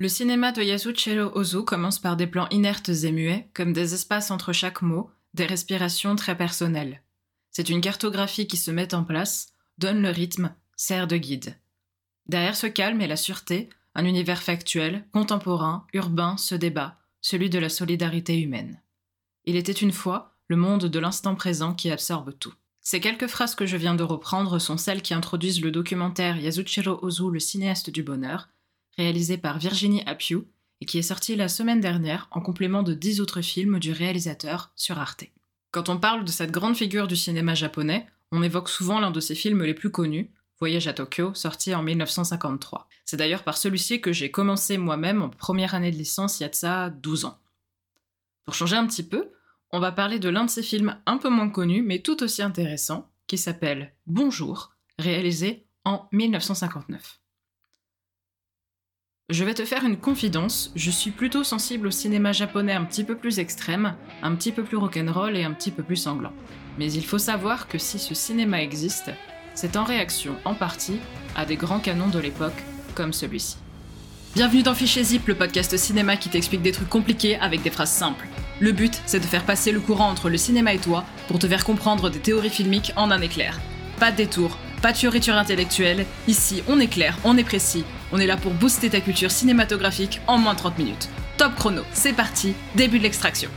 Le cinéma de Yasuchiro Ozu commence par des plans inertes et muets, comme des espaces entre chaque mot, des respirations très personnelles. C'est une cartographie qui se met en place, donne le rythme, sert de guide. Derrière ce calme et la sûreté, un univers factuel, contemporain, urbain se débat, celui de la solidarité humaine. Il était une fois le monde de l'instant présent qui absorbe tout. Ces quelques phrases que je viens de reprendre sont celles qui introduisent le documentaire Yasuchiro Ozu, le cinéaste du bonheur, réalisé par Virginie Appiou et qui est sorti la semaine dernière en complément de dix autres films du réalisateur sur Arte. Quand on parle de cette grande figure du cinéma japonais, on évoque souvent l'un de ses films les plus connus, Voyage à Tokyo, sorti en 1953. C'est d'ailleurs par celui-ci que j'ai commencé moi-même en première année de licence il y a de ça 12 ans. Pour changer un petit peu, on va parler de l'un de ses films un peu moins connus mais tout aussi intéressant, qui s'appelle Bonjour, réalisé en 1959. Je vais te faire une confidence, je suis plutôt sensible au cinéma japonais un petit peu plus extrême, un petit peu plus rock'n'roll et un petit peu plus sanglant. Mais il faut savoir que si ce cinéma existe, c'est en réaction, en partie, à des grands canons de l'époque, comme celui-ci. Bienvenue dans Fichier Zip, le podcast cinéma qui t'explique des trucs compliqués avec des phrases simples. Le but, c'est de faire passer le courant entre le cinéma et toi pour te faire comprendre des théories filmiques en un éclair. Pas de détour, pas de fioriture intellectuelle, ici on est clair, on est précis, on est là pour booster ta culture cinématographique en moins de 30 minutes. Top chrono, c'est parti, début de l'extraction.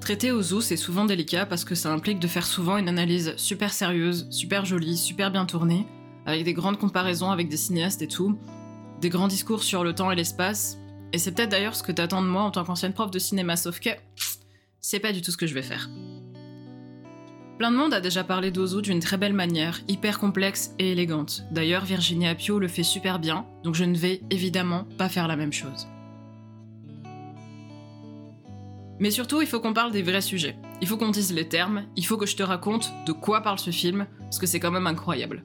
Traiter aux zoo, c'est souvent délicat parce que ça implique de faire souvent une analyse super sérieuse, super jolie, super bien tournée, avec des grandes comparaisons avec des cinéastes et tout, des grands discours sur le temps et l'espace. Et c'est peut-être d'ailleurs ce que t'attends de moi en tant qu'ancienne prof de cinéma, sauf que c'est pas du tout ce que je vais faire. Plein de monde a déjà parlé d'Ozu d'une très belle manière, hyper complexe et élégante. D'ailleurs, Virginie Apio le fait super bien, donc je ne vais évidemment pas faire la même chose. Mais surtout, il faut qu'on parle des vrais sujets. Il faut qu'on dise les termes, il faut que je te raconte de quoi parle ce film, parce que c'est quand même incroyable.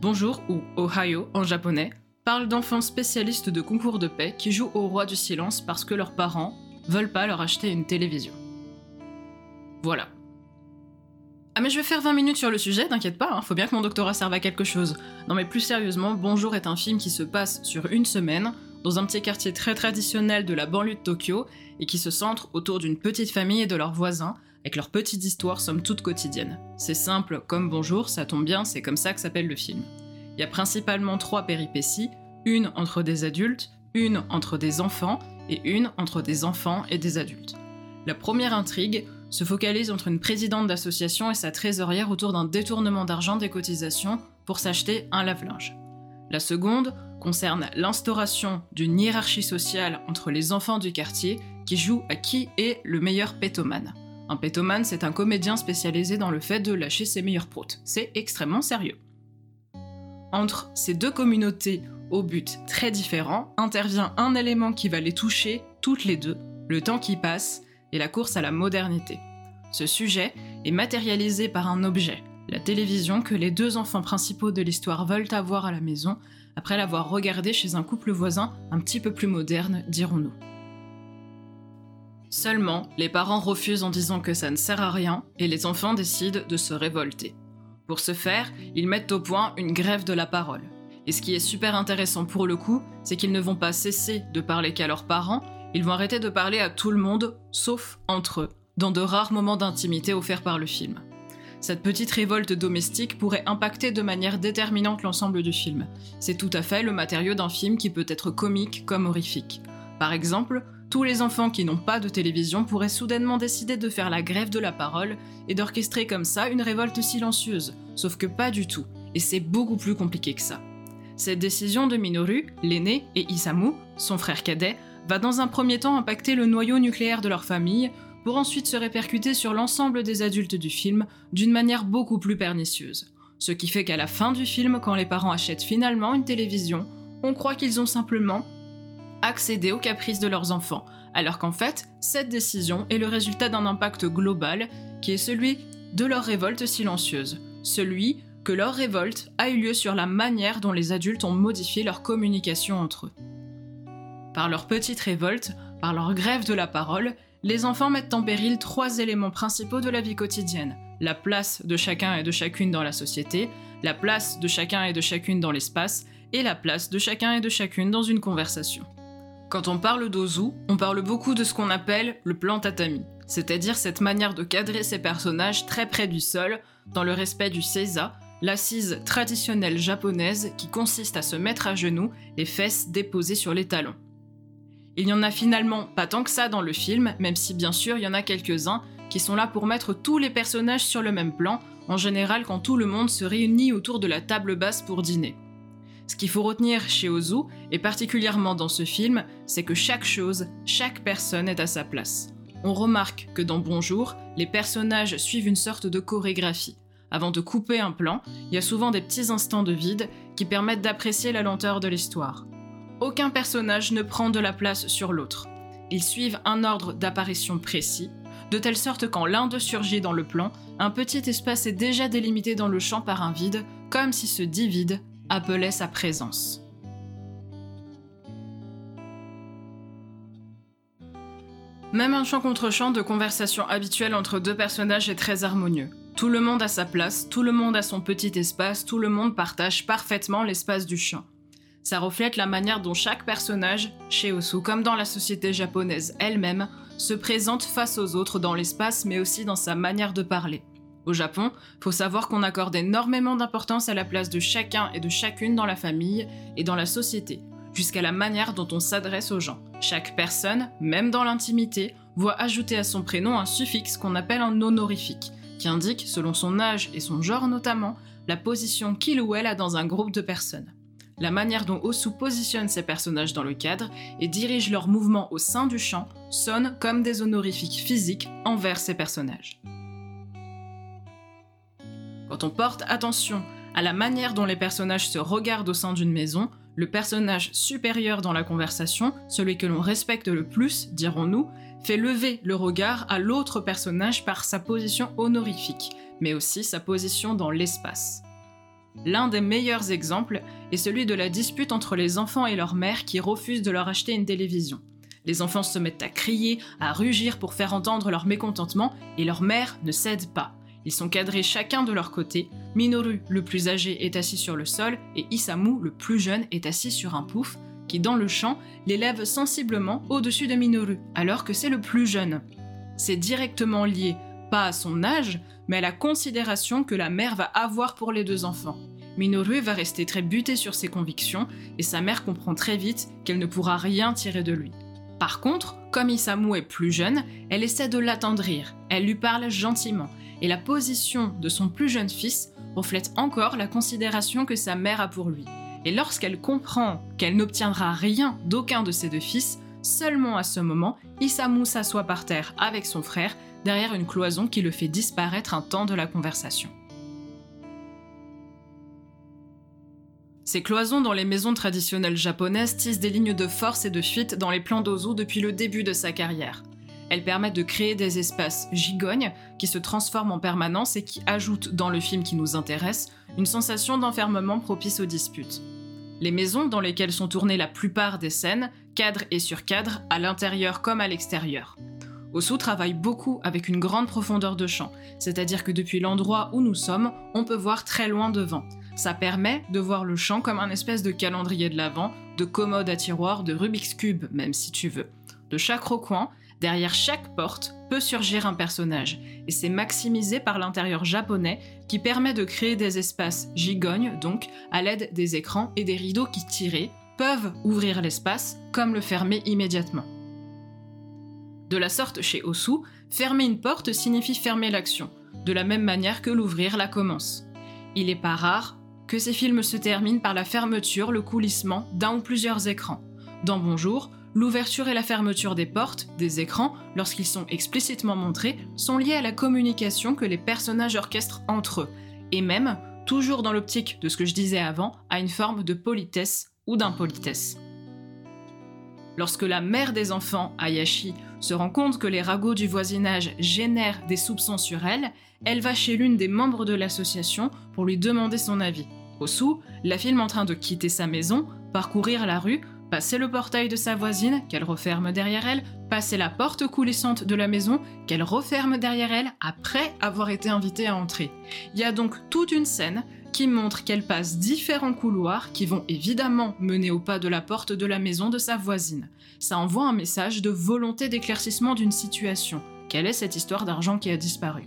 Bonjour, ou Ohio en japonais, parle d'enfants spécialistes de concours de paix qui jouent au roi du silence parce que leurs parents veulent pas leur acheter une télévision. Voilà. Ah mais je vais faire 20 minutes sur le sujet, t'inquiète pas, hein, faut bien que mon doctorat serve à quelque chose. Non mais plus sérieusement, Bonjour est un film qui se passe sur une semaine, dans un petit quartier très traditionnel de la banlieue de Tokyo et qui se centre autour d'une petite famille et de leurs voisins, avec leurs petites histoires somme toute quotidiennes. C'est simple comme bonjour, ça tombe bien, c'est comme ça que s'appelle le film. Il y a principalement trois péripéties, une entre des adultes, une entre des enfants et une entre des enfants et des adultes. La première intrigue se focalise entre une présidente d'association et sa trésorière autour d'un détournement d'argent des cotisations pour s'acheter un lave-linge. La seconde concerne l'instauration d'une hiérarchie sociale entre les enfants du quartier qui joue à qui est le meilleur pétomane. Un pétomane, c'est un comédien spécialisé dans le fait de lâcher ses meilleurs proutes. C'est extrêmement sérieux. Entre ces deux communautés au but très différent, intervient un élément qui va les toucher toutes les deux, le temps qui passe et la course à la modernité. Ce sujet est matérialisé par un objet, la télévision que les deux enfants principaux de l'histoire veulent avoir à la maison après l'avoir regardé chez un couple voisin un petit peu plus moderne, dirons-nous. Seulement, les parents refusent en disant que ça ne sert à rien et les enfants décident de se révolter. Pour ce faire, ils mettent au point une grève de la parole. Et ce qui est super intéressant pour le coup, c'est qu'ils ne vont pas cesser de parler qu'à leurs parents, ils vont arrêter de parler à tout le monde, sauf entre eux, dans de rares moments d'intimité offerts par le film. Cette petite révolte domestique pourrait impacter de manière déterminante l'ensemble du film. C'est tout à fait le matériau d'un film qui peut être comique comme horrifique. Par exemple, tous les enfants qui n'ont pas de télévision pourraient soudainement décider de faire la grève de la parole et d'orchestrer comme ça une révolte silencieuse, sauf que pas du tout, et c'est beaucoup plus compliqué que ça. Cette décision de Minoru, l'aîné, et Isamu, son frère cadet, va dans un premier temps impacter le noyau nucléaire de leur famille, pour ensuite se répercuter sur l'ensemble des adultes du film d'une manière beaucoup plus pernicieuse. Ce qui fait qu'à la fin du film, quand les parents achètent finalement une télévision, on croit qu'ils ont simplement accédé aux caprices de leurs enfants, alors qu'en fait, cette décision est le résultat d'un impact global qui est celui de leur révolte silencieuse, celui que leur révolte a eu lieu sur la manière dont les adultes ont modifié leur communication entre eux. Par leur petite révolte, par leur grève de la parole, les enfants mettent en péril trois éléments principaux de la vie quotidienne. La place de chacun et de chacune dans la société, la place de chacun et de chacune dans l'espace, et la place de chacun et de chacune dans une conversation. Quand on parle d'Ozu, on parle beaucoup de ce qu'on appelle le plan tatami, c'est-à-dire cette manière de cadrer ses personnages très près du sol, dans le respect du seiza, l'assise traditionnelle japonaise qui consiste à se mettre à genoux, les fesses déposées sur les talons. Il n'y en a finalement pas tant que ça dans le film, même si bien sûr il y en a quelques-uns qui sont là pour mettre tous les personnages sur le même plan, en général quand tout le monde se réunit autour de la table basse pour dîner. Ce qu'il faut retenir chez Ozu, et particulièrement dans ce film, c'est que chaque chose, chaque personne est à sa place. On remarque que dans Bonjour, les personnages suivent une sorte de chorégraphie. Avant de couper un plan, il y a souvent des petits instants de vide qui permettent d'apprécier la lenteur de l'histoire. Aucun personnage ne prend de la place sur l'autre. Ils suivent un ordre d'apparition précis, de telle sorte quand l'un d'eux surgit dans le plan, un petit espace est déjà délimité dans le champ par un vide, comme si ce dit vide appelait sa présence. Même un chant contre chant de conversation habituelle entre deux personnages est très harmonieux. Tout le monde a sa place, tout le monde a son petit espace, tout le monde partage parfaitement l'espace du chant. Ça reflète la manière dont chaque personnage, chez Osu comme dans la société japonaise elle-même, se présente face aux autres dans l'espace mais aussi dans sa manière de parler. Au Japon, faut savoir qu'on accorde énormément d'importance à la place de chacun et de chacune dans la famille et dans la société, jusqu'à la manière dont on s'adresse aux gens. Chaque personne, même dans l'intimité, voit ajouter à son prénom un suffixe qu'on appelle un honorifique, qui indique, selon son âge et son genre notamment, la position qu'il ou elle a dans un groupe de personnes. La manière dont Osu positionne ses personnages dans le cadre et dirige leurs mouvements au sein du champ sonne comme des honorifiques physiques envers ses personnages. Quand on porte attention à la manière dont les personnages se regardent au sein d'une maison, le personnage supérieur dans la conversation, celui que l'on respecte le plus, dirons-nous, fait lever le regard à l'autre personnage par sa position honorifique, mais aussi sa position dans l'espace. L'un des meilleurs exemples est celui de la dispute entre les enfants et leur mère qui refusent de leur acheter une télévision. Les enfants se mettent à crier, à rugir pour faire entendre leur mécontentement, et leur mère ne cède pas. Ils sont cadrés chacun de leur côté. Minoru, le plus âgé, est assis sur le sol et Isamu, le plus jeune, est assis sur un pouf qui, dans le champ, l'élève sensiblement au-dessus de Minoru, alors que c'est le plus jeune. C'est directement lié, pas à son âge, mais à la considération que la mère va avoir pour les deux enfants. Minoru va rester très buté sur ses convictions et sa mère comprend très vite qu'elle ne pourra rien tirer de lui. Par contre, comme Isamu est plus jeune, elle essaie de l'attendrir, elle lui parle gentiment, et la position de son plus jeune fils reflète encore la considération que sa mère a pour lui. Et lorsqu'elle comprend qu'elle n'obtiendra rien d'aucun de ses deux fils, seulement à ce moment, Isamu s'assoit par terre avec son frère derrière une cloison qui le fait disparaître un temps de la conversation. Ces cloisons dans les maisons traditionnelles japonaises tissent des lignes de force et de fuite dans les plans d'Ozu depuis le début de sa carrière. Elles permettent de créer des espaces gigognes qui se transforment en permanence et qui ajoutent dans le film qui nous intéresse une sensation d'enfermement propice aux disputes. Les maisons dans lesquelles sont tournées la plupart des scènes, cadre et surcadre, à l'intérieur comme à l'extérieur. Osu travaille beaucoup avec une grande profondeur de champ, c'est-à-dire que depuis l'endroit où nous sommes, on peut voir très loin devant. Ça permet de voir le champ comme un espèce de calendrier de l'avant, de commode à tiroir, de Rubik's Cube, même si tu veux. De chaque recoin, Derrière chaque porte peut surgir un personnage, et c'est maximisé par l'intérieur japonais qui permet de créer des espaces gigognes, donc à l'aide des écrans et des rideaux qui tirés peuvent ouvrir l'espace comme le fermer immédiatement. De la sorte chez Osu, fermer une porte signifie fermer l'action, de la même manière que l'ouvrir la commence. Il n'est pas rare que ces films se terminent par la fermeture, le coulissement d'un ou plusieurs écrans. Dans Bonjour, l'ouverture et la fermeture des portes, des écrans, lorsqu'ils sont explicitement montrés, sont liés à la communication que les personnages orchestrent entre eux, et même, toujours dans l'optique de ce que je disais avant, à une forme de politesse ou d'impolitesse. Lorsque la mère des enfants, Ayashi, se rend compte que les ragots du voisinage génèrent des soupçons sur elle, elle va chez l'une des membres de l'association pour lui demander son avis. Au la filme en train de quitter sa maison, parcourir la rue, passer le portail de sa voisine, qu'elle referme derrière elle, passer la porte coulissante de la maison, qu'elle referme derrière elle, après avoir été invitée à entrer. Il y a donc toute une scène qui montre qu'elle passe différents couloirs qui vont évidemment mener au pas de la porte de la maison de sa voisine. Ça envoie un message de volonté d'éclaircissement d'une situation. Quelle est cette histoire d'argent qui a disparu?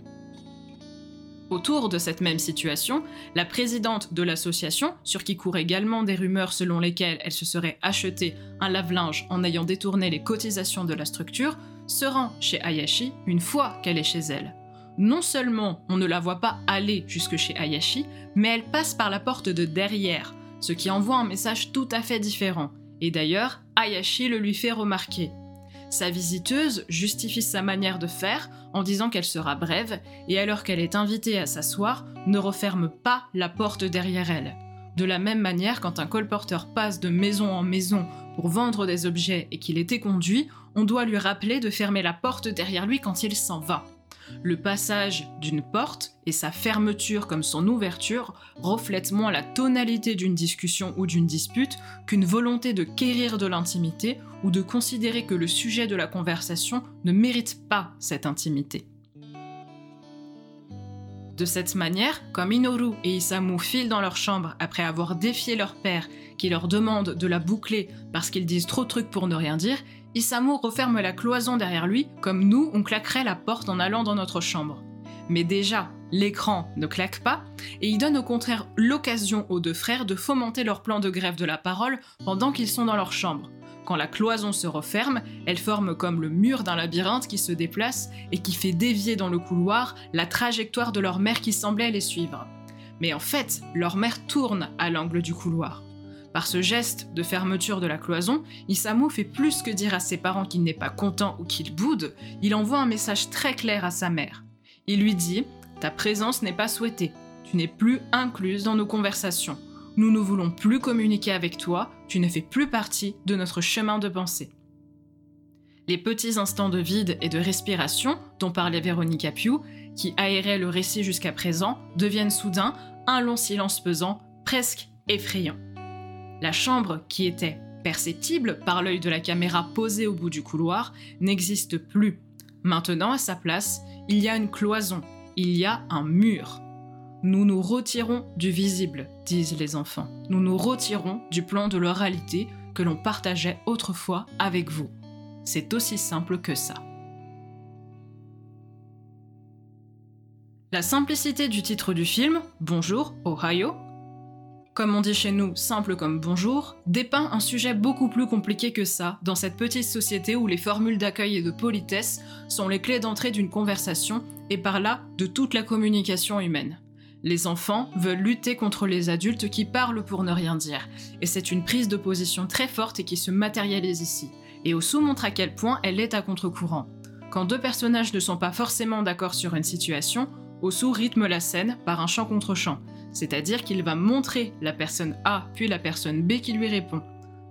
Autour de cette même situation, la présidente de l'association, sur qui courent également des rumeurs selon lesquelles elle se serait acheté un lave-linge en ayant détourné les cotisations de la structure, se rend chez Ayashi une fois qu'elle est chez elle. Non seulement on ne la voit pas aller jusque chez Ayashi, mais elle passe par la porte de derrière, ce qui envoie un message tout à fait différent. Et d'ailleurs, Ayashi le lui fait remarquer. Sa visiteuse justifie sa manière de faire en disant qu'elle sera brève et alors qu'elle est invitée à s'asseoir, ne referme pas la porte derrière elle. De la même manière, quand un colporteur passe de maison en maison pour vendre des objets et qu'il est conduit, on doit lui rappeler de fermer la porte derrière lui quand il s'en va. Le passage d'une porte et sa fermeture comme son ouverture reflètent moins la tonalité d'une discussion ou d'une dispute qu'une volonté de quérir de l'intimité ou de considérer que le sujet de la conversation ne mérite pas cette intimité. De cette manière, comme Inoru et Isamu filent dans leur chambre après avoir défié leur père qui leur demande de la boucler parce qu'ils disent trop de trucs pour ne rien dire, Isamu referme la cloison derrière lui comme nous on claquerait la porte en allant dans notre chambre. Mais déjà, l'écran ne claque pas, et il donne au contraire l'occasion aux deux frères de fomenter leur plan de grève de la parole pendant qu'ils sont dans leur chambre. Quand la cloison se referme, elle forme comme le mur d'un labyrinthe qui se déplace et qui fait dévier dans le couloir la trajectoire de leur mère qui semblait les suivre. Mais en fait, leur mère tourne à l'angle du couloir. Par ce geste de fermeture de la cloison, Isamu fait plus que dire à ses parents qu'il n'est pas content ou qu'il boude, il envoie un message très clair à sa mère. Il lui dit Ta présence n'est pas souhaitée, tu n'es plus incluse dans nos conversations. Nous ne voulons plus communiquer avec toi, tu ne fais plus partie de notre chemin de pensée. Les petits instants de vide et de respiration dont parlait Véronica Piu, qui aéraient le récit jusqu'à présent, deviennent soudain un long silence pesant, presque effrayant. La chambre, qui était perceptible par l'œil de la caméra posée au bout du couloir, n'existe plus. Maintenant, à sa place, il y a une cloison, il y a un mur. Nous nous retirons du visible, disent les enfants. Nous nous retirons du plan de l'oralité que l'on partageait autrefois avec vous. C'est aussi simple que ça. La simplicité du titre du film, Bonjour, Ohio, comme on dit chez nous, simple comme bonjour, dépeint un sujet beaucoup plus compliqué que ça dans cette petite société où les formules d'accueil et de politesse sont les clés d'entrée d'une conversation et par là de toute la communication humaine. Les enfants veulent lutter contre les adultes qui parlent pour ne rien dire, et c'est une prise de position très forte et qui se matérialise ici. Et Osu montre à quel point elle est à contre-courant. Quand deux personnages ne sont pas forcément d'accord sur une situation, Osu rythme la scène par un chant contre chant, c'est-à-dire qu'il va montrer la personne A puis la personne B qui lui répond.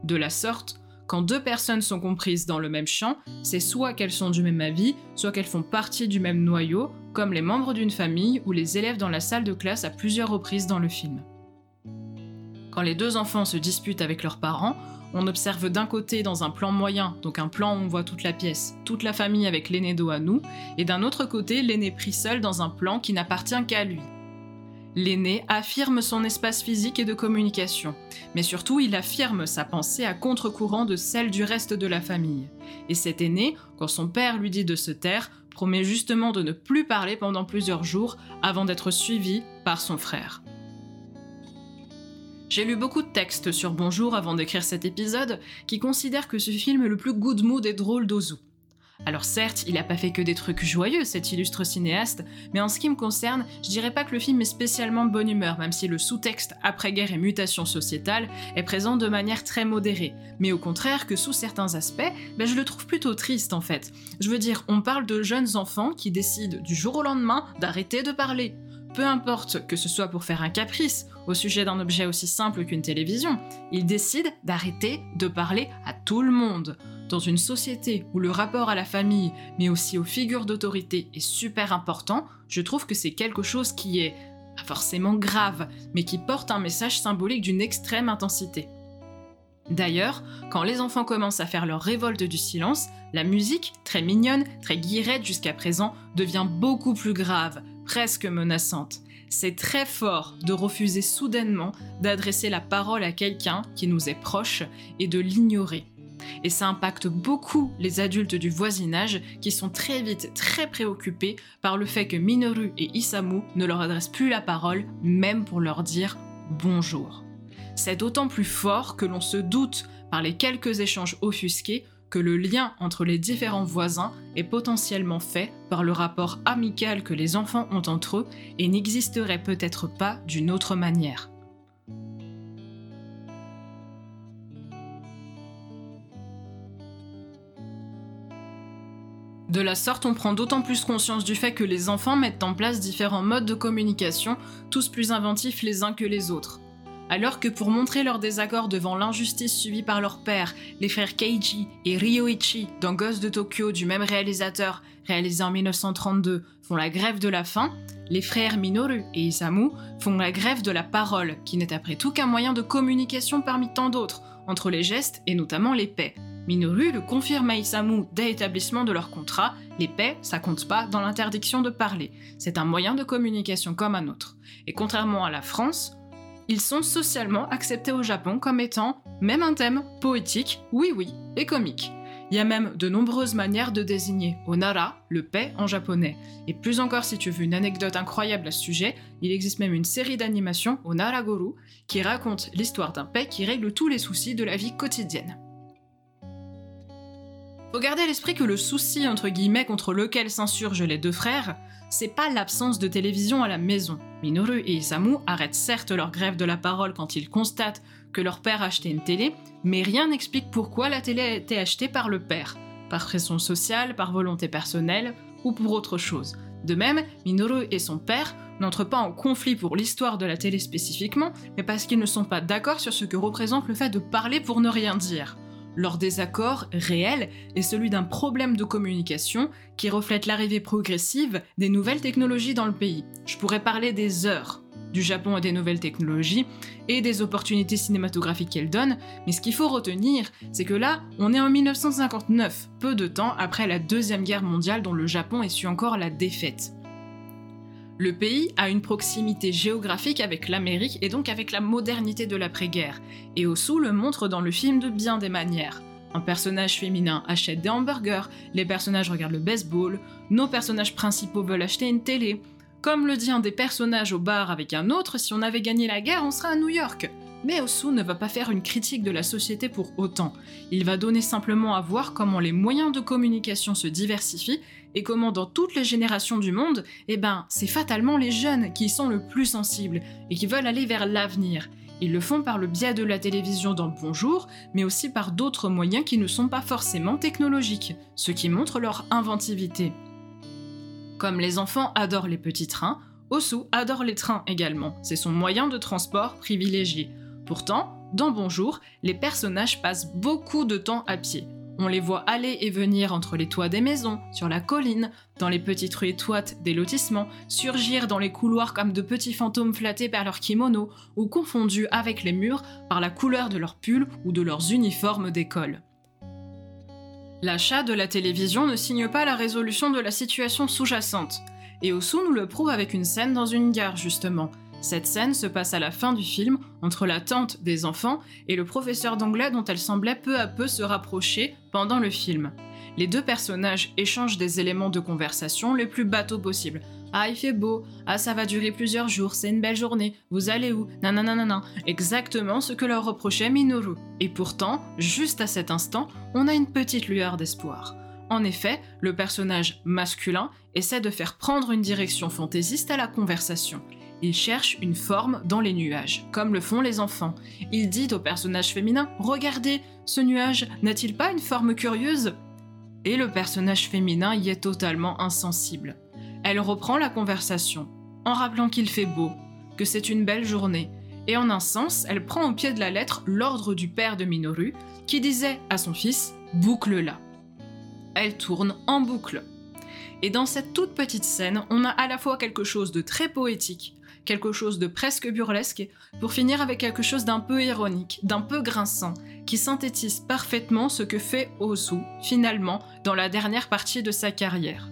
De la sorte, quand deux personnes sont comprises dans le même champ, c'est soit qu'elles sont du même avis, soit qu'elles font partie du même noyau, comme les membres d'une famille ou les élèves dans la salle de classe à plusieurs reprises dans le film. Quand les deux enfants se disputent avec leurs parents, on observe d'un côté dans un plan moyen, donc un plan où on voit toute la pièce, toute la famille avec l'aîné dos à nous, et d'un autre côté l'aîné pris seul dans un plan qui n'appartient qu'à lui, L'aîné affirme son espace physique et de communication, mais surtout il affirme sa pensée à contre-courant de celle du reste de la famille. Et cet aîné, quand son père lui dit de se taire, promet justement de ne plus parler pendant plusieurs jours avant d'être suivi par son frère. J'ai lu beaucoup de textes sur Bonjour avant d'écrire cet épisode qui considèrent que ce film est le plus good mood et drôle d'Ozu. Alors certes, il n'a pas fait que des trucs joyeux, cet illustre cinéaste, mais en ce qui me concerne, je dirais pas que le film est spécialement de bonne humeur, même si le sous-texte après-guerre et mutation sociétale est présent de manière très modérée. Mais au contraire que sous certains aspects, ben, je le trouve plutôt triste en fait. Je veux dire, on parle de jeunes enfants qui décident du jour au lendemain d'arrêter de parler. peu importe que ce soit pour faire un caprice au sujet d'un objet aussi simple qu'une télévision, il décide d'arrêter de parler à tout le monde. Dans une société où le rapport à la famille, mais aussi aux figures d'autorité est super important, je trouve que c'est quelque chose qui est forcément grave, mais qui porte un message symbolique d'une extrême intensité. D'ailleurs, quand les enfants commencent à faire leur révolte du silence, la musique, très mignonne, très guirette jusqu'à présent, devient beaucoup plus grave, presque menaçante. C'est très fort de refuser soudainement d'adresser la parole à quelqu'un qui nous est proche et de l'ignorer. Et ça impacte beaucoup les adultes du voisinage qui sont très vite très préoccupés par le fait que Minoru et Isamu ne leur adressent plus la parole, même pour leur dire bonjour. C'est d'autant plus fort que l'on se doute, par les quelques échanges offusqués, que le lien entre les différents voisins est potentiellement fait par le rapport amical que les enfants ont entre eux et n'existerait peut-être pas d'une autre manière. De la sorte, on prend d'autant plus conscience du fait que les enfants mettent en place différents modes de communication, tous plus inventifs les uns que les autres. Alors que pour montrer leur désaccord devant l'injustice subie par leur père, les frères Keiji et Ryoichi dans Ghost de Tokyo du même réalisateur, réalisé en 1932, font la grève de la faim, les frères Minoru et Isamu font la grève de la parole, qui n'est après tout qu'un moyen de communication parmi tant d'autres, entre les gestes et notamment les paix. Minoru le confirme à Isamu dès l'établissement de leur contrat, les paix, ça compte pas dans l'interdiction de parler, c'est un moyen de communication comme un autre. Et contrairement à la France, ils sont socialement acceptés au Japon comme étant même un thème poétique, oui oui, et comique. Il y a même de nombreuses manières de désigner Onara, le paix en japonais. Et plus encore si tu veux une anecdote incroyable à ce sujet, il existe même une série d'animations, Onara Goru, qui raconte l'histoire d'un paix qui règle tous les soucis de la vie quotidienne. Faut garder à l'esprit que le souci entre guillemets contre lequel s'insurgent les deux frères, c'est pas l'absence de télévision à la maison. Minoru et Isamu arrêtent certes leur grève de la parole quand ils constatent que leur père a une télé, mais rien n'explique pourquoi la télé a été achetée par le père. Par pression sociale, par volonté personnelle ou pour autre chose. De même, Minoru et son père n'entrent pas en conflit pour l'histoire de la télé spécifiquement, mais parce qu'ils ne sont pas d'accord sur ce que représente le fait de parler pour ne rien dire. Leur désaccord réel est celui d'un problème de communication qui reflète l'arrivée progressive des nouvelles technologies dans le pays. Je pourrais parler des heures du Japon et des nouvelles technologies et des opportunités cinématographiques qu'elles donnent, mais ce qu'il faut retenir, c'est que là, on est en 1959, peu de temps après la Deuxième Guerre mondiale dont le Japon essuie encore la défaite. Le pays a une proximité géographique avec l'Amérique et donc avec la modernité de l'après-guerre, et Osu le montre dans le film de bien des manières. Un personnage féminin achète des hamburgers, les personnages regardent le baseball, nos personnages principaux veulent acheter une télé. Comme le dit un des personnages au bar avec un autre, si on avait gagné la guerre, on serait à New York. Mais Osu ne va pas faire une critique de la société pour autant. Il va donner simplement à voir comment les moyens de communication se diversifient et comment dans toutes les générations du monde, eh ben, c'est fatalement les jeunes qui sont le plus sensibles et qui veulent aller vers l'avenir. Ils le font par le biais de la télévision dans Bonjour, mais aussi par d'autres moyens qui ne sont pas forcément technologiques, ce qui montre leur inventivité. Comme les enfants adorent les petits trains, Osu adore les trains également, c'est son moyen de transport privilégié. Pourtant, dans Bonjour, les personnages passent beaucoup de temps à pied. On les voit aller et venir entre les toits des maisons, sur la colline, dans les petites rues étroites des lotissements, surgir dans les couloirs comme de petits fantômes flattés par leurs kimonos ou confondus avec les murs par la couleur de leurs pulls ou de leurs uniformes d'école. L'achat de la télévision ne signe pas la résolution de la situation sous-jacente, et Osu nous le prouve avec une scène dans une gare justement, cette scène se passe à la fin du film, entre la tante des enfants et le professeur d'anglais dont elle semblait peu à peu se rapprocher pendant le film. Les deux personnages échangent des éléments de conversation les plus bateaux possibles. Ah, il fait beau. Ah, ça va durer plusieurs jours. C'est une belle journée. Vous allez où? Nananana. Exactement ce que leur reprochait Minoru. Et pourtant, juste à cet instant, on a une petite lueur d'espoir. En effet, le personnage masculin essaie de faire prendre une direction fantaisiste à la conversation. Il cherche une forme dans les nuages, comme le font les enfants. Il dit au personnage féminin Regardez, ce nuage n'a-t-il pas une forme curieuse? Et le personnage féminin y est totalement insensible. Elle reprend la conversation. en rappelant qu'il fait beau, que c'est une belle journée, et en un sens, elle prend au pied de la lettre l'ordre du père de Minoru, qui disait à son fils Boucle-la. Elle tourne en boucle. Et dans cette toute petite scène, on a à la fois quelque chose de très poétique, quelque chose de presque burlesque, pour finir avec quelque chose d'un peu ironique, d'un peu grinçant, qui synthétise parfaitement ce que fait Osu, finalement, dans la dernière partie de sa carrière.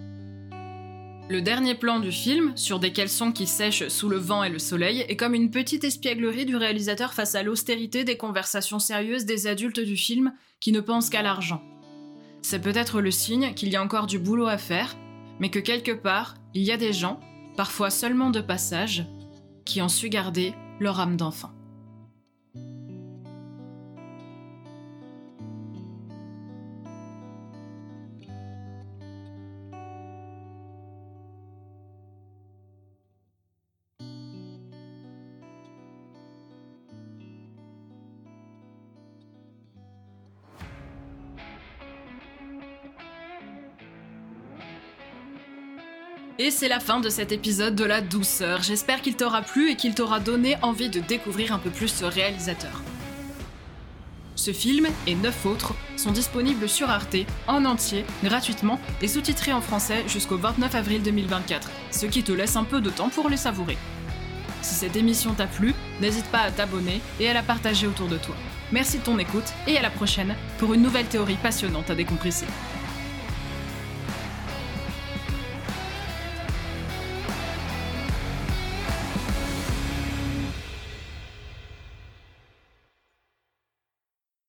Le dernier plan du film, sur des caleçons qui sèchent sous le vent et le soleil, est comme une petite espièglerie du réalisateur face à l'austérité des conversations sérieuses des adultes du film qui ne pensent qu'à l'argent. C'est peut-être le signe qu'il y a encore du boulot à faire, mais que quelque part, il y a des gens, parfois seulement de passage, qui ont su garder leur âme d'enfant. Et c'est la fin de cet épisode de la douceur. J'espère qu'il t'aura plu et qu'il t'aura donné envie de découvrir un peu plus ce réalisateur. Ce film et neuf autres sont disponibles sur Arte en entier, gratuitement et sous-titrés en français jusqu'au 29 avril 2024, ce qui te laisse un peu de temps pour les savourer. Si cette émission t'a plu, n'hésite pas à t'abonner et à la partager autour de toi. Merci de ton écoute et à la prochaine pour une nouvelle théorie passionnante à décompresser.